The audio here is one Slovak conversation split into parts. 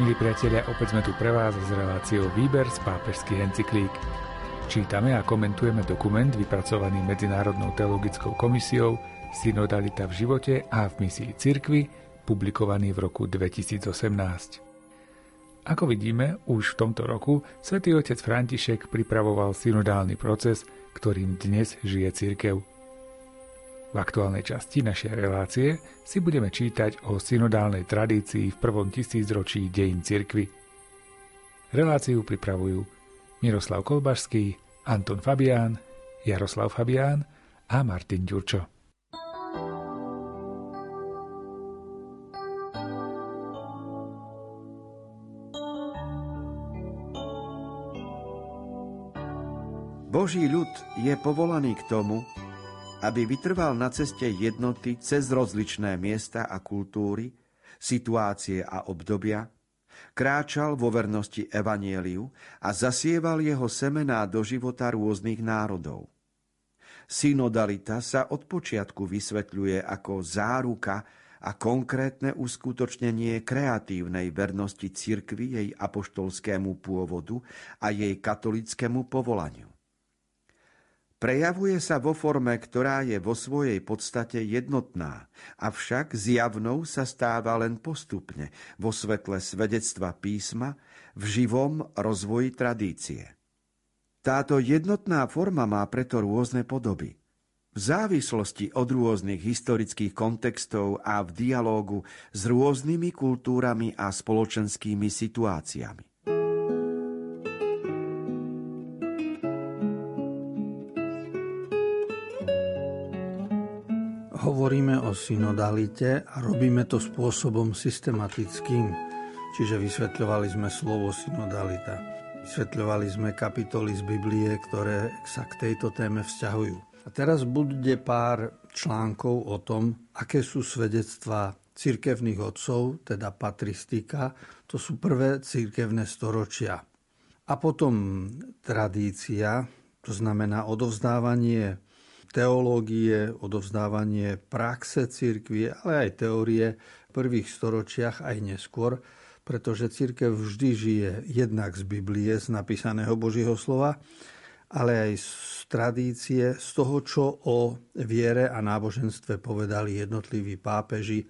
Milí priatelia, opäť sme tu pre vás s reláciou Výber z pápežských encyklík. Čítame a komentujeme dokument vypracovaný Medzinárodnou teologickou komisiou Synodalita v živote a v misii cirkvy, publikovaný v roku 2018. Ako vidíme, už v tomto roku svätý otec František pripravoval synodálny proces, ktorým dnes žije cirkev. V aktuálnej časti našej relácie si budeme čítať o synodálnej tradícii v prvom tisícročí dejín cirkvy. Reláciu pripravujú Miroslav Kolbašský, Anton Fabián, Jaroslav Fabián a Martin Ďurčo. Boží ľud je povolaný k tomu, aby vytrval na ceste jednoty cez rozličné miesta a kultúry, situácie a obdobia, kráčal vo vernosti Evanieliu a zasieval jeho semená do života rôznych národov. Synodalita sa od počiatku vysvetľuje ako záruka a konkrétne uskutočnenie kreatívnej vernosti cirkvi jej apoštolskému pôvodu a jej katolickému povolaniu. Prejavuje sa vo forme, ktorá je vo svojej podstate jednotná, avšak zjavnou sa stáva len postupne vo svetle svedectva písma v živom rozvoji tradície. Táto jednotná forma má preto rôzne podoby. V závislosti od rôznych historických kontextov a v dialógu s rôznymi kultúrami a spoločenskými situáciami. Hovoríme o synodalite a robíme to spôsobom systematickým, čiže vysvetľovali sme slovo synodalita. Vysvetľovali sme kapitoly z Biblie, ktoré sa k tejto téme vzťahujú. A teraz bude pár článkov o tom, aké sú svedectvá cirkevných odcov, teda patristika, to sú prvé cirkevné storočia. A potom tradícia, to znamená odovzdávanie teológie, odovzdávanie praxe církvy, ale aj teórie v prvých storočiach aj neskôr, pretože církev vždy žije jednak z Biblie, z napísaného Božieho slova, ale aj z tradície, z toho, čo o viere a náboženstve povedali jednotliví pápeži,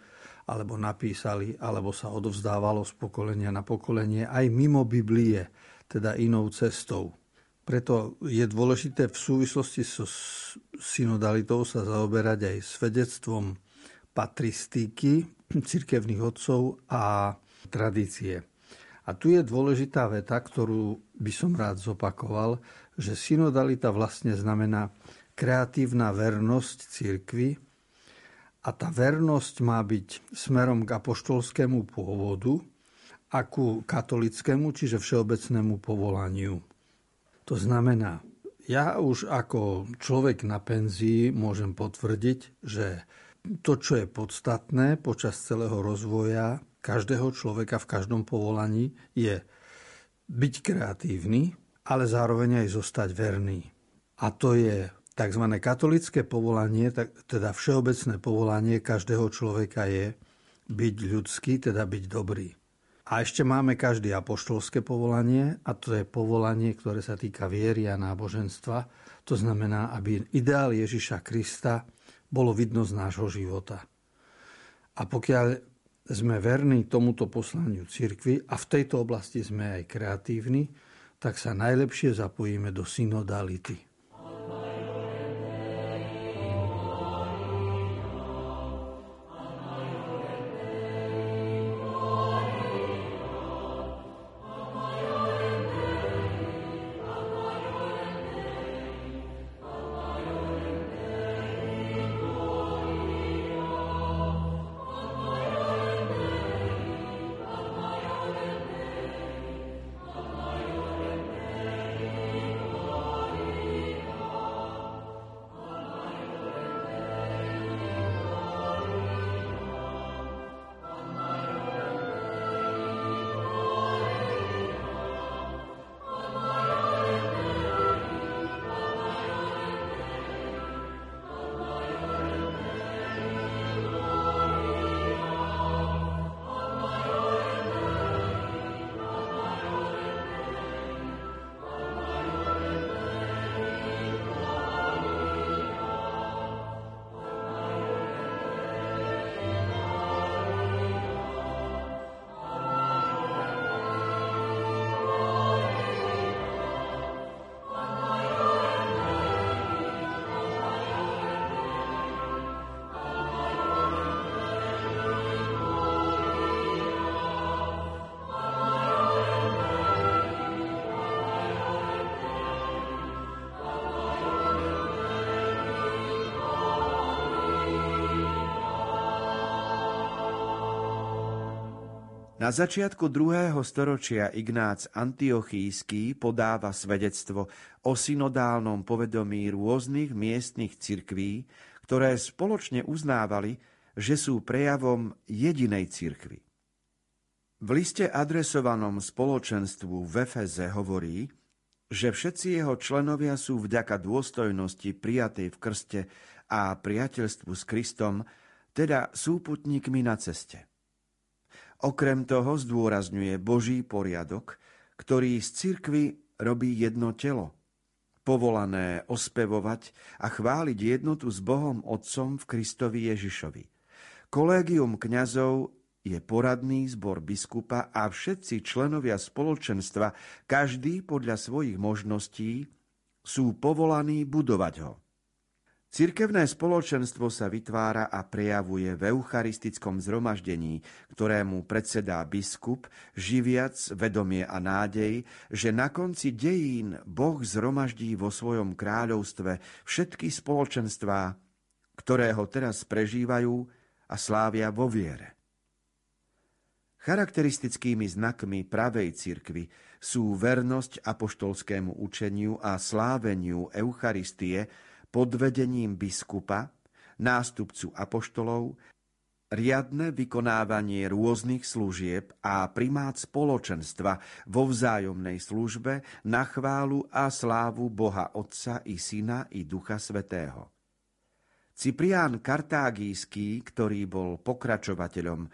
alebo napísali, alebo sa odovzdávalo z pokolenia na pokolenie aj mimo Biblie, teda inou cestou. Preto je dôležité v súvislosti so synodalitou sa zaoberať aj svedectvom patristiky cirkevných odcov a tradície. A tu je dôležitá veta, ktorú by som rád zopakoval, že synodalita vlastne znamená kreatívna vernosť cirkvy a tá vernosť má byť smerom k apoštolskému pôvodu a ku katolickému, čiže všeobecnému povolaniu. To znamená, ja už ako človek na penzii môžem potvrdiť, že to, čo je podstatné počas celého rozvoja každého človeka v každom povolaní, je byť kreatívny, ale zároveň aj zostať verný. A to je tzv. katolické povolanie, teda všeobecné povolanie každého človeka je byť ľudský, teda byť dobrý. A ešte máme každý apoštolské povolanie a to je povolanie, ktoré sa týka viery a náboženstva. To znamená, aby ideál Ježiša Krista bolo vidno z nášho života. A pokiaľ sme verní tomuto poslaniu cirkvi a v tejto oblasti sme aj kreatívni, tak sa najlepšie zapojíme do synodality. Na začiatku druhého storočia Ignác Antiochísky podáva svedectvo o synodálnom povedomí rôznych miestnych cirkví, ktoré spoločne uznávali, že sú prejavom jedinej cirkvy. V liste adresovanom spoločenstvu v Efeze hovorí, že všetci jeho členovia sú vďaka dôstojnosti prijatej v krste a priateľstvu s Kristom, teda súputníkmi na ceste. Okrem toho zdôrazňuje Boží poriadok, ktorý z cirkvy robí jedno telo, povolané ospevovať a chváliť jednotu s Bohom Otcom v Kristovi Ježišovi. Kolégium kňazov je poradný zbor biskupa a všetci členovia spoločenstva, každý podľa svojich možností, sú povolaní budovať ho. Cirkevné spoločenstvo sa vytvára a prejavuje v eucharistickom zhromaždení, ktorému predsedá biskup, živiac vedomie a nádej, že na konci dejín Boh zhromaždí vo svojom kráľovstve všetky spoločenstvá, ktoré ho teraz prežívajú a slávia vo viere. Charakteristickými znakmi pravej cirkvy sú vernosť apoštolskému učeniu a sláveniu Eucharistie, pod vedením biskupa, nástupcu apoštolov, riadne vykonávanie rôznych služieb a primát spoločenstva vo vzájomnej službe na chválu a slávu Boha Otca i Syna i Ducha Svetého. Ciprián Kartágijský, ktorý bol pokračovateľom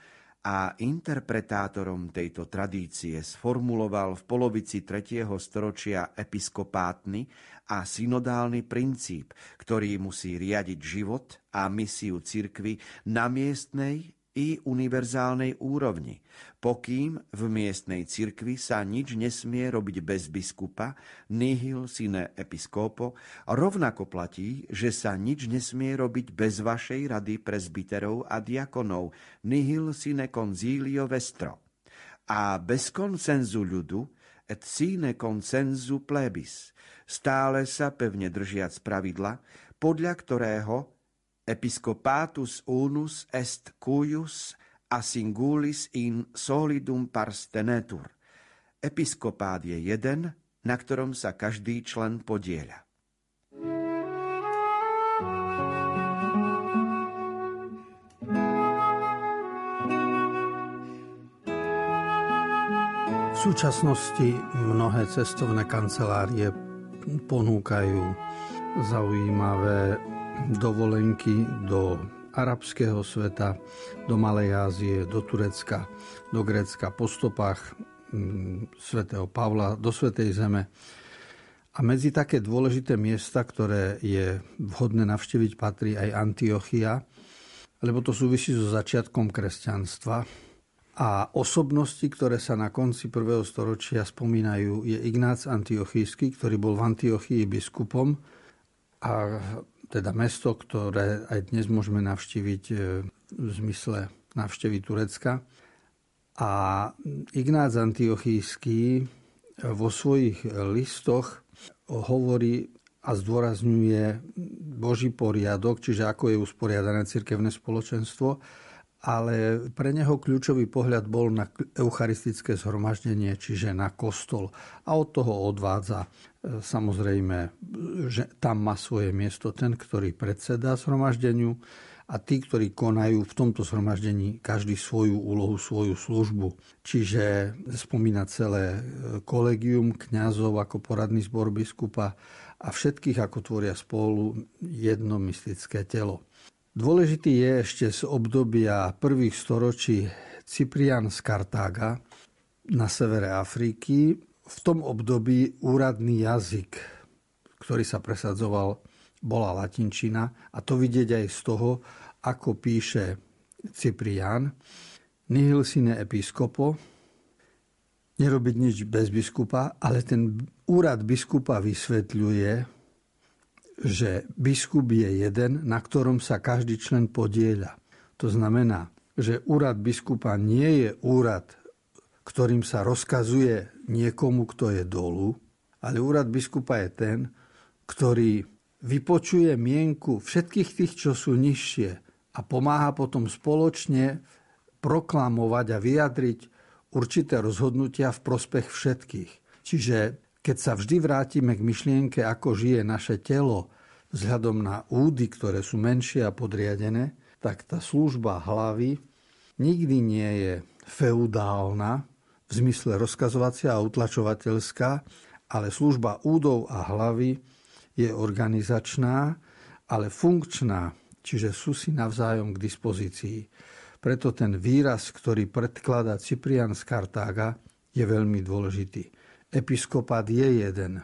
a interpretátorom tejto tradície sformuloval v polovici 3. storočia episkopátny a synodálny princíp, ktorý musí riadiť život a misiu cirkvy na miestnej i univerzálnej úrovni, pokým v miestnej cirkvi sa nič nesmie robiť bez biskupa, nihil sine episkopo, rovnako platí, že sa nič nesmie robiť bez vašej rady prezbiterov a diakonov, nihil sine concilio vestro. A bez konsenzu ľudu, et sine consensu plebis, stále sa pevne držiac pravidla, podľa ktorého Episcopatus unus est cuius a singulis in solidum pars tenetur. Episkopát je jeden, na ktorom sa každý člen podieľa. V súčasnosti mnohé cestovné kancelárie ponúkajú zaujímavé dovolenky do arabského sveta, do Malej Ázie, do Turecka, do Grécka, po stopách mm, svätého Pavla, do Svetej Zeme. A medzi také dôležité miesta, ktoré je vhodné navštíviť, patrí aj Antiochia, lebo to súvisí so začiatkom kresťanstva. A osobnosti, ktoré sa na konci prvého storočia spomínajú, je Ignác Antiochísky, ktorý bol v Antiochii biskupom a teda mesto, ktoré aj dnes môžeme navštíviť e, v zmysle navštevy Turecka. A Ignác Antiochísky e, vo svojich listoch hovorí a zdôrazňuje Boží poriadok, čiže ako je usporiadané cirkevné spoločenstvo, ale pre neho kľúčový pohľad bol na eucharistické zhromaždenie, čiže na kostol. A od toho odvádza Samozrejme, že tam má svoje miesto ten, ktorý predseda zhromaždeniu a tí, ktorí konajú v tomto zhromaždení každý svoju úlohu, svoju službu. Čiže spomína celé kolegium kňazov ako poradný zbor biskupa a všetkých ako tvoria spolu jedno mystické telo. Dôležitý je ešte z obdobia prvých storočí Cyprian z Kartága na severe Afriky, v tom období úradný jazyk, ktorý sa presadzoval, bola latinčina a to vidieť aj z toho, ako píše Cyprian, nihil sine episkopo, nerobiť nič bez biskupa, ale ten úrad biskupa vysvetľuje, že biskup je jeden, na ktorom sa každý člen podieľa. To znamená, že úrad biskupa nie je úrad ktorým sa rozkazuje niekomu, kto je dolu, ale úrad biskupa je ten, ktorý vypočuje mienku všetkých tých, čo sú nižšie a pomáha potom spoločne proklamovať a vyjadriť určité rozhodnutia v prospech všetkých. Čiže keď sa vždy vrátime k myšlienke, ako žije naše telo vzhľadom na údy, ktoré sú menšie a podriadené, tak tá služba hlavy nikdy nie je feudálna, v zmysle rozkazovacia a utlačovateľská, ale služba údov a hlavy je organizačná, ale funkčná, čiže sú si navzájom k dispozícii. Preto ten výraz, ktorý predkladá Cyprian z Kartága, je veľmi dôležitý. Episkopát je jeden,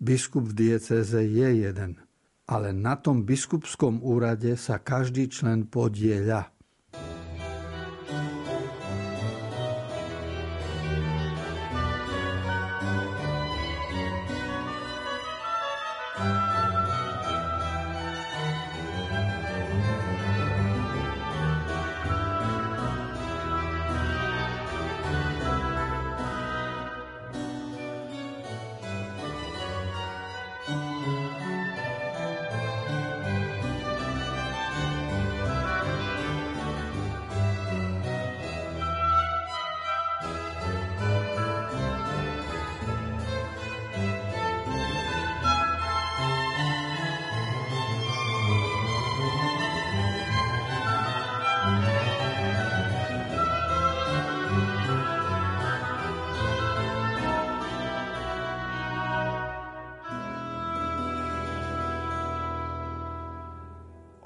biskup v diecéze je jeden, ale na tom biskupskom úrade sa každý člen podieľa.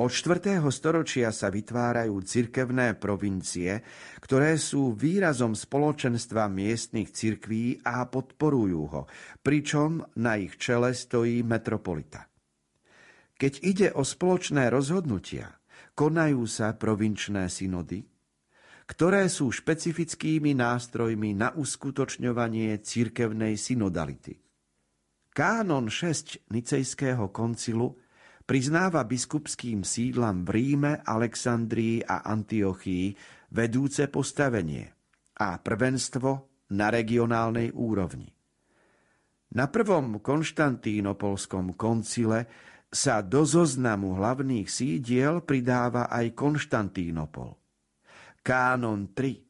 Od 4. storočia sa vytvárajú cirkevné provincie, ktoré sú výrazom spoločenstva miestnych cirkví a podporujú ho, pričom na ich čele stojí metropolita. Keď ide o spoločné rozhodnutia, konajú sa provinčné synody, ktoré sú špecifickými nástrojmi na uskutočňovanie cirkevnej synodality. Kánon 6 Nicejského koncilu priznáva biskupským sídlam v Ríme, Alexandrii a Antiochii vedúce postavenie a prvenstvo na regionálnej úrovni. Na prvom konštantínopolskom koncile sa do zoznamu hlavných sídiel pridáva aj Konštantínopol. Kánon 3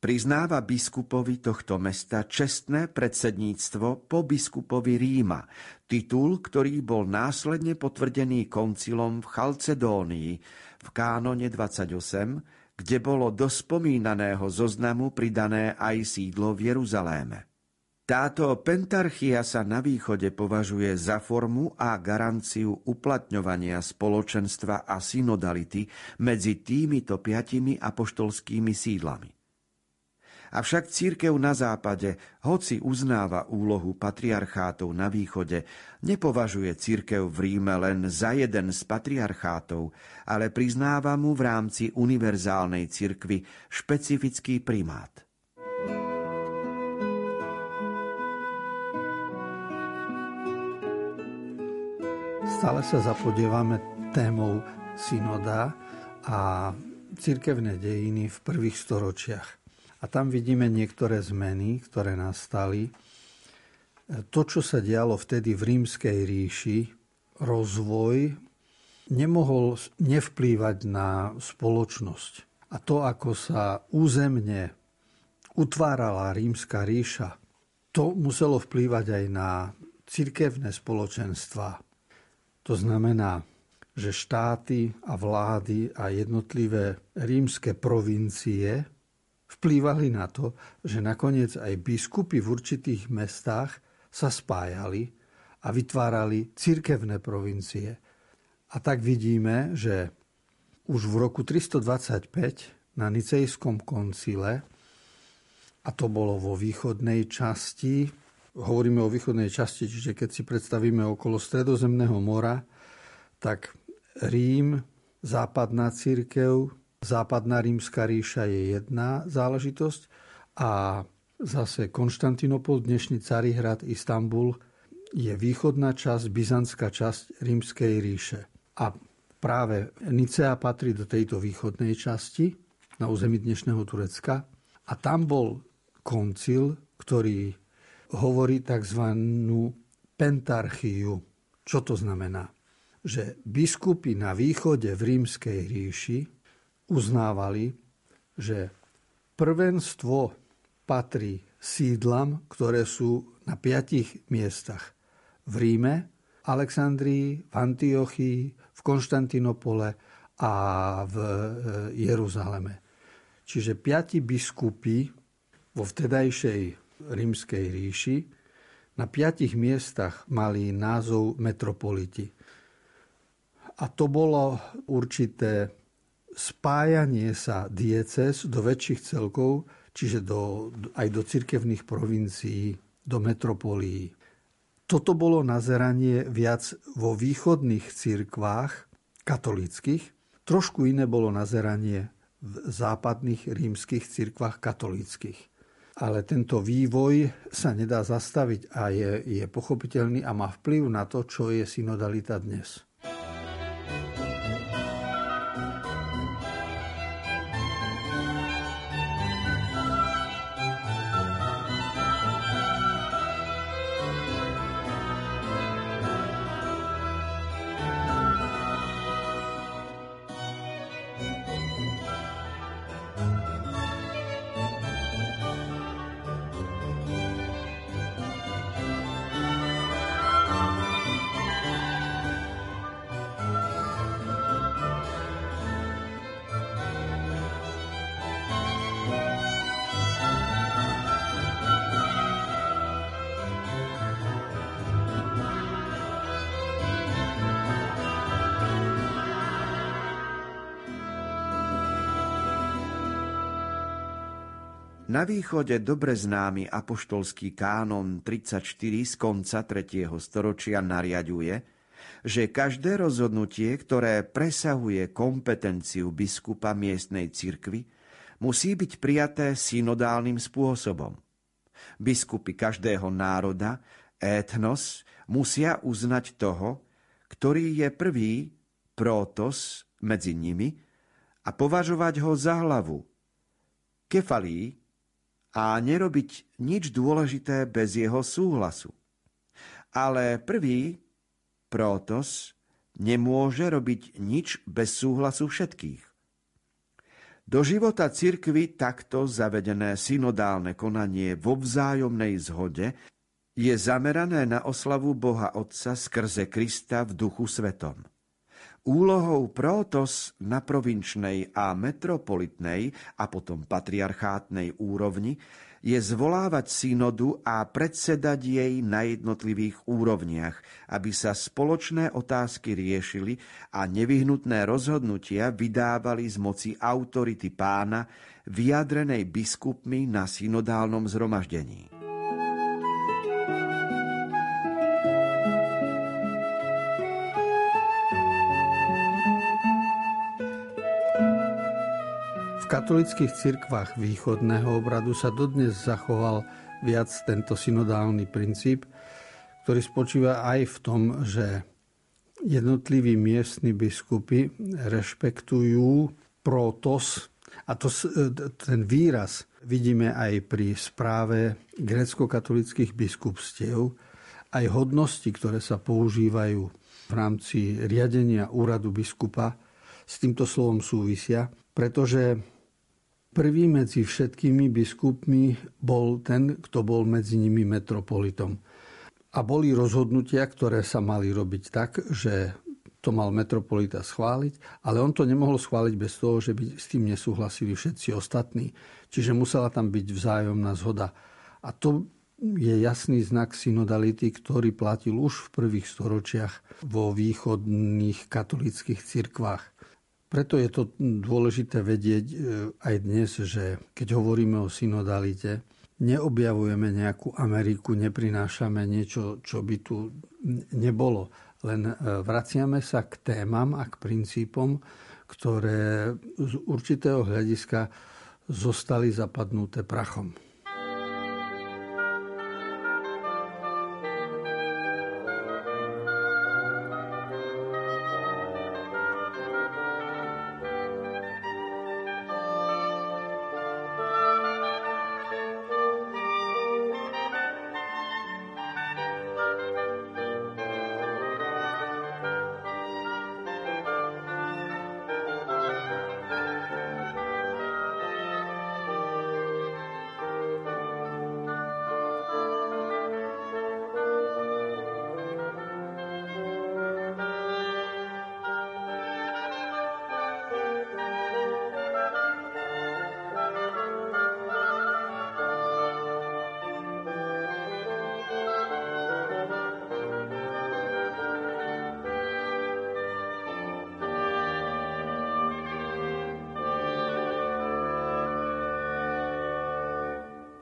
priznáva biskupovi tohto mesta čestné predsedníctvo po biskupovi Ríma, titul, ktorý bol následne potvrdený koncilom v Chalcedónii v kánone 28, kde bolo do spomínaného zoznamu pridané aj sídlo v Jeruzaléme. Táto pentarchia sa na východe považuje za formu a garanciu uplatňovania spoločenstva a synodality medzi týmito piatimi apoštolskými sídlami. Avšak církev na západe, hoci uznáva úlohu patriarchátov na východe, nepovažuje církev v Ríme len za jeden z patriarchátov, ale priznáva mu v rámci univerzálnej cirkvy špecifický primát. Stále sa zapodievame témou synoda a cirkevné dejiny v prvých storočiach. A tam vidíme niektoré zmeny, ktoré nastali. To, čo sa dialo vtedy v rímskej ríši, rozvoj nemohol nevplývať na spoločnosť. A to, ako sa územne utvárala rímska ríša, to muselo vplývať aj na cirkevné spoločenstva. To znamená, že štáty a vlády a jednotlivé rímske provincie vplývali na to, že nakoniec aj biskupy v určitých mestách sa spájali a vytvárali cirkevné provincie. A tak vidíme, že už v roku 325 na Nicejskom koncile, a to bolo vo východnej časti, hovoríme o východnej časti, čiže keď si predstavíme okolo Stredozemného mora, tak Rím, západná církev, Západná rímska ríša je jedna záležitosť a zase Konštantinopol, dnešný Carihrad, Istanbul je východná časť, byzantská časť rímskej ríše. A práve Nicea patrí do tejto východnej časti na území dnešného Turecka a tam bol koncil, ktorý hovorí tzv. pentarchiu. Čo to znamená? Že biskupy na východe v rímskej ríši uznávali, že prvenstvo patrí sídlam, ktoré sú na piatich miestach. V Ríme, Alexandrii, v Antiochii, v Konštantinopole a v e, Jeruzaleme. Čiže piati biskupy vo vtedajšej rímskej ríši na piatich miestach mali názov metropoliti. A to bolo určité spájanie sa dieces do väčších celkov, čiže do, aj do cirkevných provincií, do metropolí. Toto bolo nazeranie viac vo východných cirkvách katolických, trošku iné bolo nazeranie v západných rímskych cirkvách katolických. Ale tento vývoj sa nedá zastaviť a je, je pochopiteľný a má vplyv na to, čo je synodalita dnes. Na východe dobre známy apoštolský kánon 34 z konca 3. storočia nariaduje, že každé rozhodnutie, ktoré presahuje kompetenciu biskupa miestnej cirkvy, musí byť prijaté synodálnym spôsobom. Biskupy každého národa, etnos, musia uznať toho, ktorý je prvý, protos, medzi nimi a považovať ho za hlavu. Kefalí, a nerobiť nič dôležité bez jeho súhlasu. Ale prvý, Protos, nemôže robiť nič bez súhlasu všetkých. Do života cirkvy takto zavedené synodálne konanie vo vzájomnej zhode je zamerané na oslavu Boha Otca skrze Krista v duchu svetom. Úlohou protos na provinčnej a metropolitnej a potom patriarchátnej úrovni je zvolávať synodu a predsedať jej na jednotlivých úrovniach, aby sa spoločné otázky riešili a nevyhnutné rozhodnutia vydávali z moci autority pána, vyjadrenej biskupmi na synodálnom zhromaždení. Katolických cirkvách východného obradu sa dodnes zachoval viac tento synodálny princíp, ktorý spočíva aj v tom, že jednotliví miestni biskupy rešpektujú protos, a to, ten výraz vidíme aj pri správe grecko-katolických biskupstiev, aj hodnosti, ktoré sa používajú v rámci riadenia úradu biskupa, s týmto slovom súvisia, pretože Prvý medzi všetkými biskupmi bol ten, kto bol medzi nimi metropolitom. A boli rozhodnutia, ktoré sa mali robiť tak, že to mal metropolita schváliť, ale on to nemohol schváliť bez toho, že by s tým nesúhlasili všetci ostatní. Čiže musela tam byť vzájomná zhoda. A to je jasný znak synodality, ktorý platil už v prvých storočiach vo východných katolických cirkvách. Preto je to dôležité vedieť e, aj dnes, že keď hovoríme o synodalite, neobjavujeme nejakú Ameriku, neprinášame niečo, čo by tu nebolo. Len e, vraciame sa k témam a k princípom, ktoré z určitého hľadiska zostali zapadnuté prachom.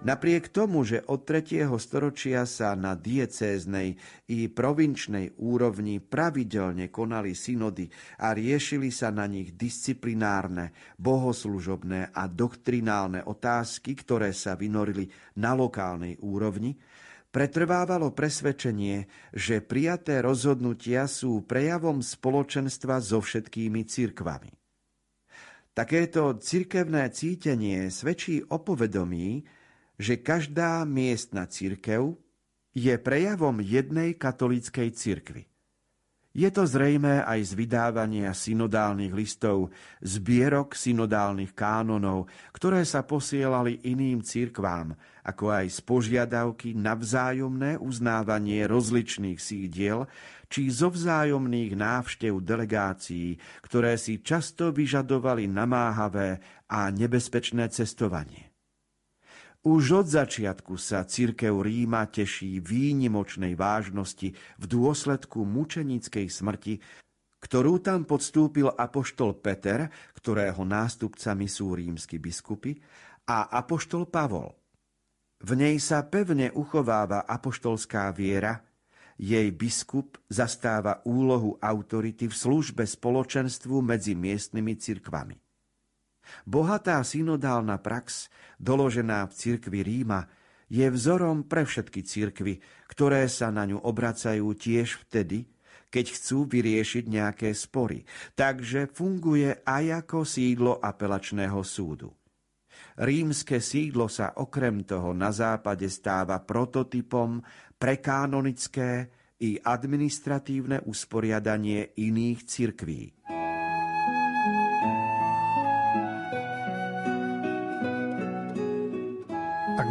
Napriek tomu, že od 3. storočia sa na diecéznej i provinčnej úrovni pravidelne konali synody a riešili sa na nich disciplinárne, bohoslužobné a doktrinálne otázky, ktoré sa vynorili na lokálnej úrovni, pretrvávalo presvedčenie, že prijaté rozhodnutia sú prejavom spoločenstva so všetkými cirkvami. Takéto cirkevné cítenie svedčí o povedomí, že každá miestna církev je prejavom jednej katolíckej cirkvy. Je to zrejme aj z vydávania synodálnych listov, zbierok synodálnych kánonov, ktoré sa posielali iným cirkvám, ako aj z požiadavky na vzájomné uznávanie rozličných sídiel či zo vzájomných návštev delegácií, ktoré si často vyžadovali namáhavé a nebezpečné cestovanie. Už od začiatku sa církev Ríma teší výnimočnej vážnosti v dôsledku mučenickej smrti, ktorú tam podstúpil apoštol Peter, ktorého nástupcami sú rímsky biskupy, a apoštol Pavol. V nej sa pevne uchováva apoštolská viera, jej biskup zastáva úlohu autority v službe spoločenstvu medzi miestnymi cirkvami. Bohatá synodálna prax, doložená v cirkvi Ríma, je vzorom pre všetky cirkvy, ktoré sa na ňu obracajú tiež vtedy, keď chcú vyriešiť nejaké spory. Takže funguje aj ako sídlo apelačného súdu. Rímske sídlo sa okrem toho na západe stáva prototypom pre kanonické i administratívne usporiadanie iných cirkví.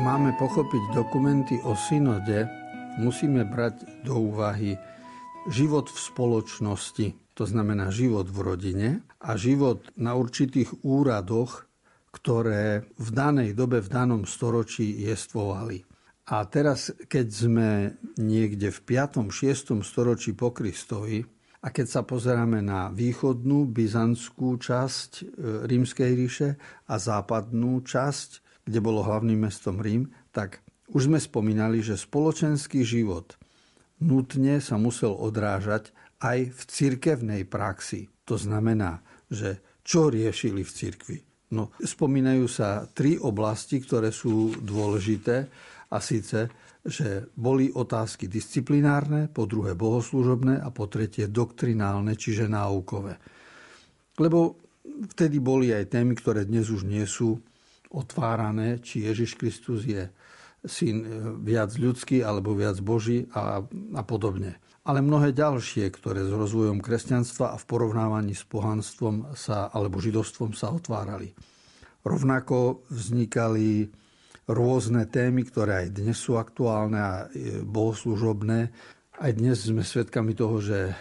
Máme pochopiť dokumenty o synode, musíme brať do úvahy život v spoločnosti, to znamená život v rodine a život na určitých úradoch, ktoré v danej dobe, v danom storočí jestvovali. A teraz, keď sme niekde v 5. 6. storočí po Kristovi, a keď sa pozeráme na východnú byzantskú časť e, rímskej ríše a západnú časť kde bolo hlavným mestom Rím, tak už sme spomínali, že spoločenský život nutne sa musel odrážať aj v cirkevnej praxi. To znamená, že čo riešili v cirkvi? No, spomínajú sa tri oblasti, ktoré sú dôležité a síce, že boli otázky disciplinárne, po druhé bohoslužobné a po tretie doktrinálne, čiže náukové. Lebo vtedy boli aj témy, ktoré dnes už nie sú otvárané, či Ježiš Kristus je syn e, viac ľudský alebo viac Boží a, a podobne. Ale mnohé ďalšie, ktoré s rozvojom kresťanstva a v porovnávaní s pohanstvom sa, alebo židovstvom sa otvárali. Rovnako vznikali rôzne témy, ktoré aj dnes sú aktuálne a e, bohoslužobné. Aj dnes sme svedkami toho, že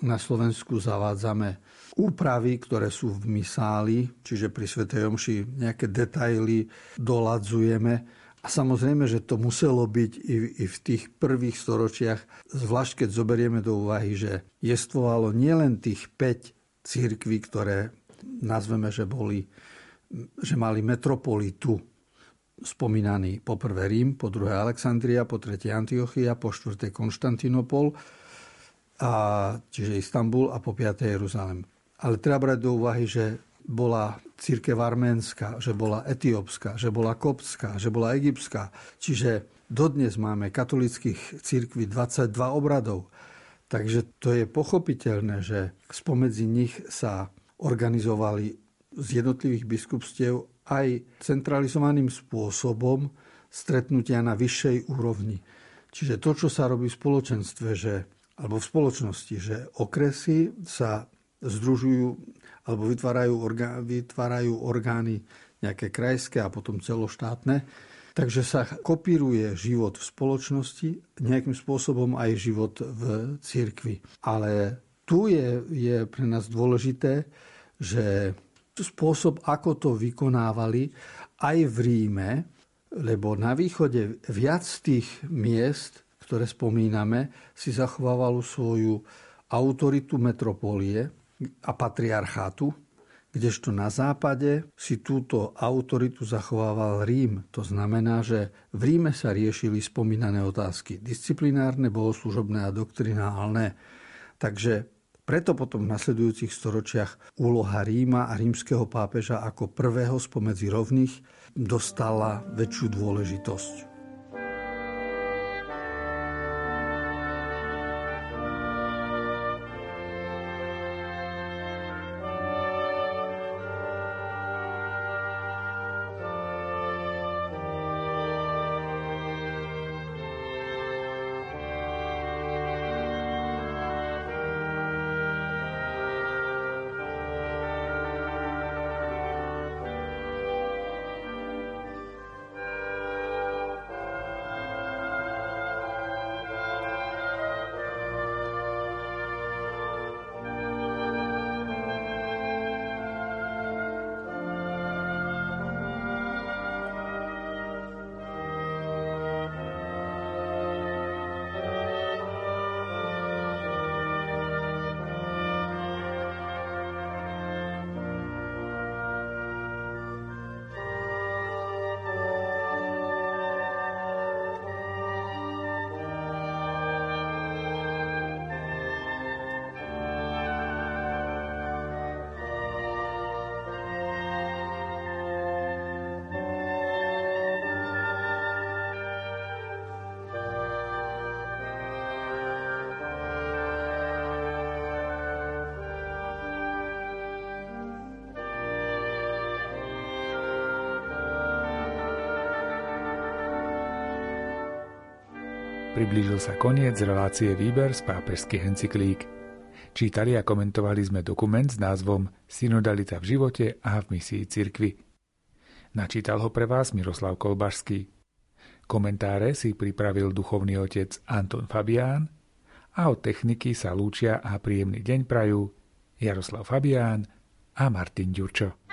na Slovensku zavádzame úpravy, ktoré sú v misáli, čiže pri Svetej Omši nejaké detaily doladzujeme. A samozrejme, že to muselo byť i, i v tých prvých storočiach, zvlášť keď zoberieme do úvahy, že jestvovalo nielen tých 5 církví, ktoré nazveme, že boli že mali metropolitu spomínaný po prvé Rím, po druhé Alexandria, po tretie Antiochia, po štvrté Konštantinopol, a, čiže Istanbul a po piaté Jeruzalem. Ale treba brať do úvahy, že bola církev arménska, že bola etiópska, že bola kopská, že bola egyptská. Čiže dodnes máme katolických církví 22 obradov. Takže to je pochopiteľné, že spomedzi nich sa organizovali z jednotlivých biskupstiev aj centralizovaným spôsobom stretnutia na vyššej úrovni. Čiže to, čo sa robí v spoločenstve, že, alebo v spoločnosti, že okresy sa združujú alebo vytvárajú, orgá, vytvárajú orgány nejaké krajské a potom celoštátne. Takže sa kopíruje život v spoločnosti, nejakým spôsobom aj život v cirkvi. Ale tu je, je pre nás dôležité, že spôsob, ako to vykonávali aj v Ríme, lebo na východe viac tých miest, ktoré spomíname, si zachovávalo svoju autoritu metropólie, a patriarchátu, kdežto na západe si túto autoritu zachovával Rím. To znamená, že v Ríme sa riešili spomínané otázky disciplinárne, bohoslužobné a doktrinálne. Takže preto potom v nasledujúcich storočiach úloha Ríma a rímskeho pápeža ako prvého spomedzi rovných dostala väčšiu dôležitosť. Priblížil sa koniec relácie Výber z pápežských encyklík. Čítali a komentovali sme dokument s názvom Synodalita v živote a v misii cirkvy. Načítal ho pre vás Miroslav Kolbašský. Komentáre si pripravil duchovný otec Anton Fabián a od techniky sa lúčia a príjemný deň prajú Jaroslav Fabián a Martin Ďurčo.